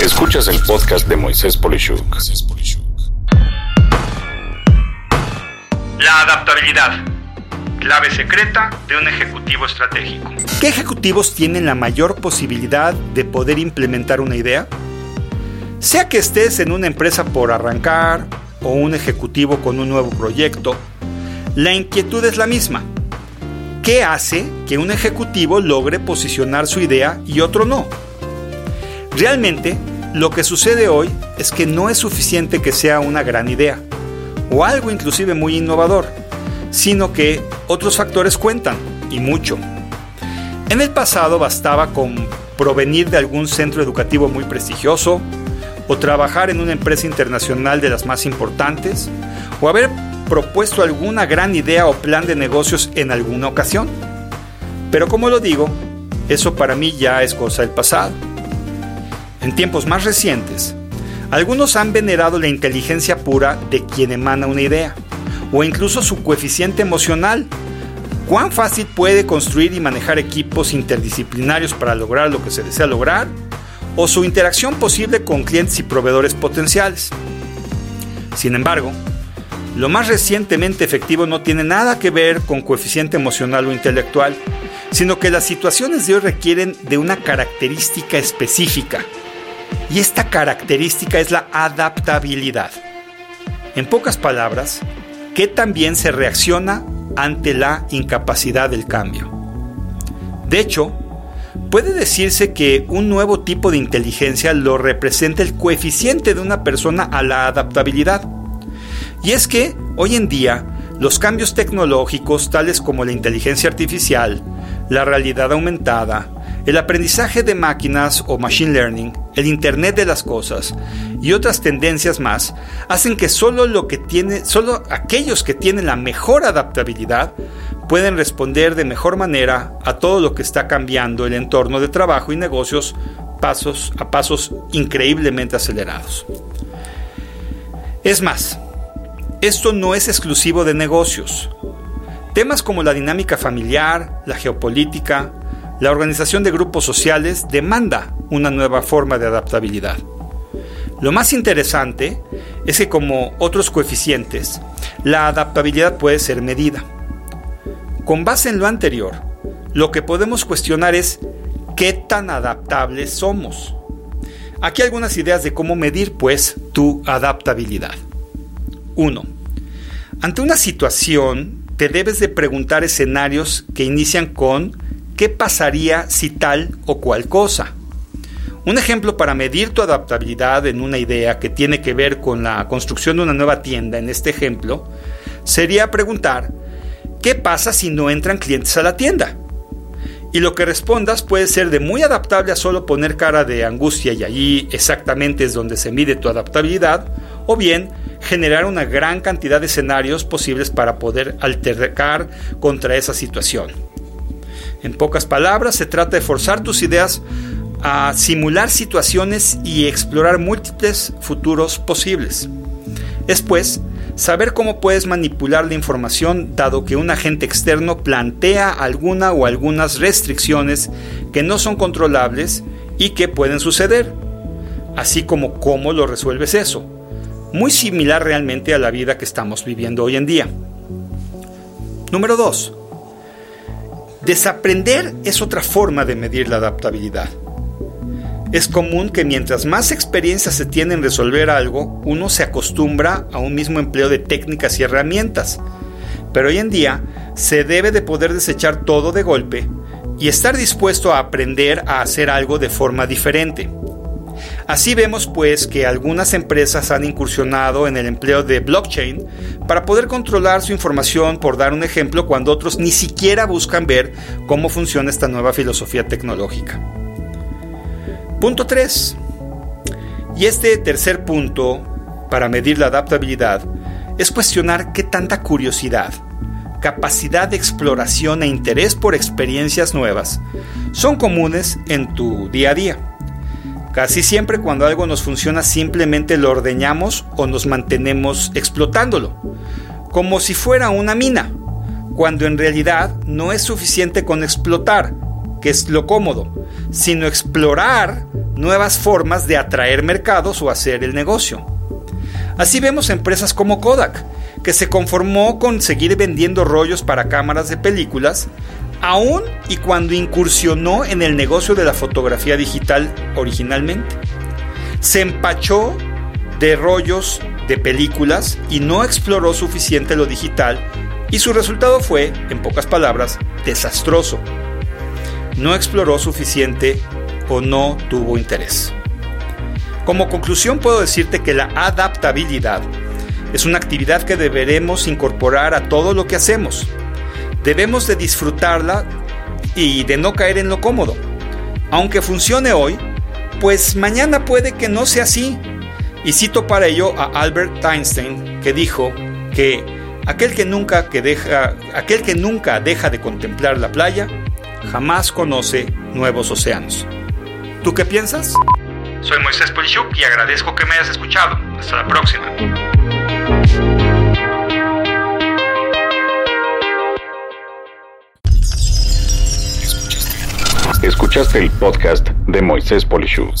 Escuchas el podcast de Moisés Polishuk. La adaptabilidad. Clave secreta de un ejecutivo estratégico. ¿Qué ejecutivos tienen la mayor posibilidad de poder implementar una idea? Sea que estés en una empresa por arrancar o un ejecutivo con un nuevo proyecto, la inquietud es la misma. ¿Qué hace que un ejecutivo logre posicionar su idea y otro no? Realmente, lo que sucede hoy es que no es suficiente que sea una gran idea, o algo inclusive muy innovador, sino que otros factores cuentan, y mucho. En el pasado bastaba con provenir de algún centro educativo muy prestigioso, o trabajar en una empresa internacional de las más importantes, o haber propuesto alguna gran idea o plan de negocios en alguna ocasión. Pero como lo digo, eso para mí ya es cosa del pasado. En tiempos más recientes, algunos han venerado la inteligencia pura de quien emana una idea, o incluso su coeficiente emocional. ¿Cuán fácil puede construir y manejar equipos interdisciplinarios para lograr lo que se desea lograr? o su interacción posible con clientes y proveedores potenciales. Sin embargo, lo más recientemente efectivo no tiene nada que ver con coeficiente emocional o intelectual, sino que las situaciones de hoy requieren de una característica específica. Y esta característica es la adaptabilidad. En pocas palabras, que también se reacciona ante la incapacidad del cambio. De hecho, Puede decirse que un nuevo tipo de inteligencia lo representa el coeficiente de una persona a la adaptabilidad. Y es que, hoy en día, los cambios tecnológicos tales como la inteligencia artificial, la realidad aumentada, el aprendizaje de máquinas o machine learning, el Internet de las cosas y otras tendencias más hacen que solo lo que tiene, solo aquellos que tienen la mejor adaptabilidad pueden responder de mejor manera a todo lo que está cambiando el entorno de trabajo y negocios pasos a pasos increíblemente acelerados. Es más, esto no es exclusivo de negocios. Temas como la dinámica familiar, la geopolítica, la organización de grupos sociales demanda una nueva forma de adaptabilidad. Lo más interesante es que como otros coeficientes, la adaptabilidad puede ser medida. Con base en lo anterior, lo que podemos cuestionar es qué tan adaptables somos. Aquí algunas ideas de cómo medir pues tu adaptabilidad. 1. Ante una situación, te debes de preguntar escenarios que inician con ¿qué pasaría si tal o cual cosa? Un ejemplo para medir tu adaptabilidad en una idea que tiene que ver con la construcción de una nueva tienda, en este ejemplo, sería preguntar, ¿qué pasa si no entran clientes a la tienda? Y lo que respondas puede ser de muy adaptable a solo poner cara de angustia y allí exactamente es donde se mide tu adaptabilidad, o bien generar una gran cantidad de escenarios posibles para poder altercar contra esa situación. En pocas palabras, se trata de forzar tus ideas a simular situaciones y explorar múltiples futuros posibles. Es pues saber cómo puedes manipular la información dado que un agente externo plantea alguna o algunas restricciones que no son controlables y que pueden suceder, así como cómo lo resuelves eso. Muy similar realmente a la vida que estamos viviendo hoy en día. Número 2. Desaprender es otra forma de medir la adaptabilidad. Es común que mientras más experiencia se tiene en resolver algo, uno se acostumbra a un mismo empleo de técnicas y herramientas. Pero hoy en día se debe de poder desechar todo de golpe y estar dispuesto a aprender a hacer algo de forma diferente. Así vemos pues que algunas empresas han incursionado en el empleo de blockchain para poder controlar su información, por dar un ejemplo, cuando otros ni siquiera buscan ver cómo funciona esta nueva filosofía tecnológica. Punto 3. Y este tercer punto, para medir la adaptabilidad, es cuestionar qué tanta curiosidad, capacidad de exploración e interés por experiencias nuevas son comunes en tu día a día. Casi siempre cuando algo nos funciona simplemente lo ordeñamos o nos mantenemos explotándolo, como si fuera una mina, cuando en realidad no es suficiente con explotar, que es lo cómodo, sino explorar nuevas formas de atraer mercados o hacer el negocio. Así vemos empresas como Kodak, que se conformó con seguir vendiendo rollos para cámaras de películas, aún y cuando incursionó en el negocio de la fotografía digital originalmente. Se empachó de rollos de películas y no exploró suficiente lo digital y su resultado fue, en pocas palabras, desastroso. No exploró suficiente o no tuvo interés. Como conclusión puedo decirte que la adaptabilidad es una actividad que deberemos incorporar a todo lo que hacemos. Debemos de disfrutarla y de no caer en lo cómodo. Aunque funcione hoy, pues mañana puede que no sea así. Y cito para ello a Albert Einstein, que dijo que aquel que nunca, que deja, aquel que nunca deja de contemplar la playa, jamás conoce nuevos océanos. ¿Tú qué piensas? Soy Moisés Polishuk y agradezco que me hayas escuchado. Hasta la próxima. Escuchaste el podcast de Moisés Polishuk.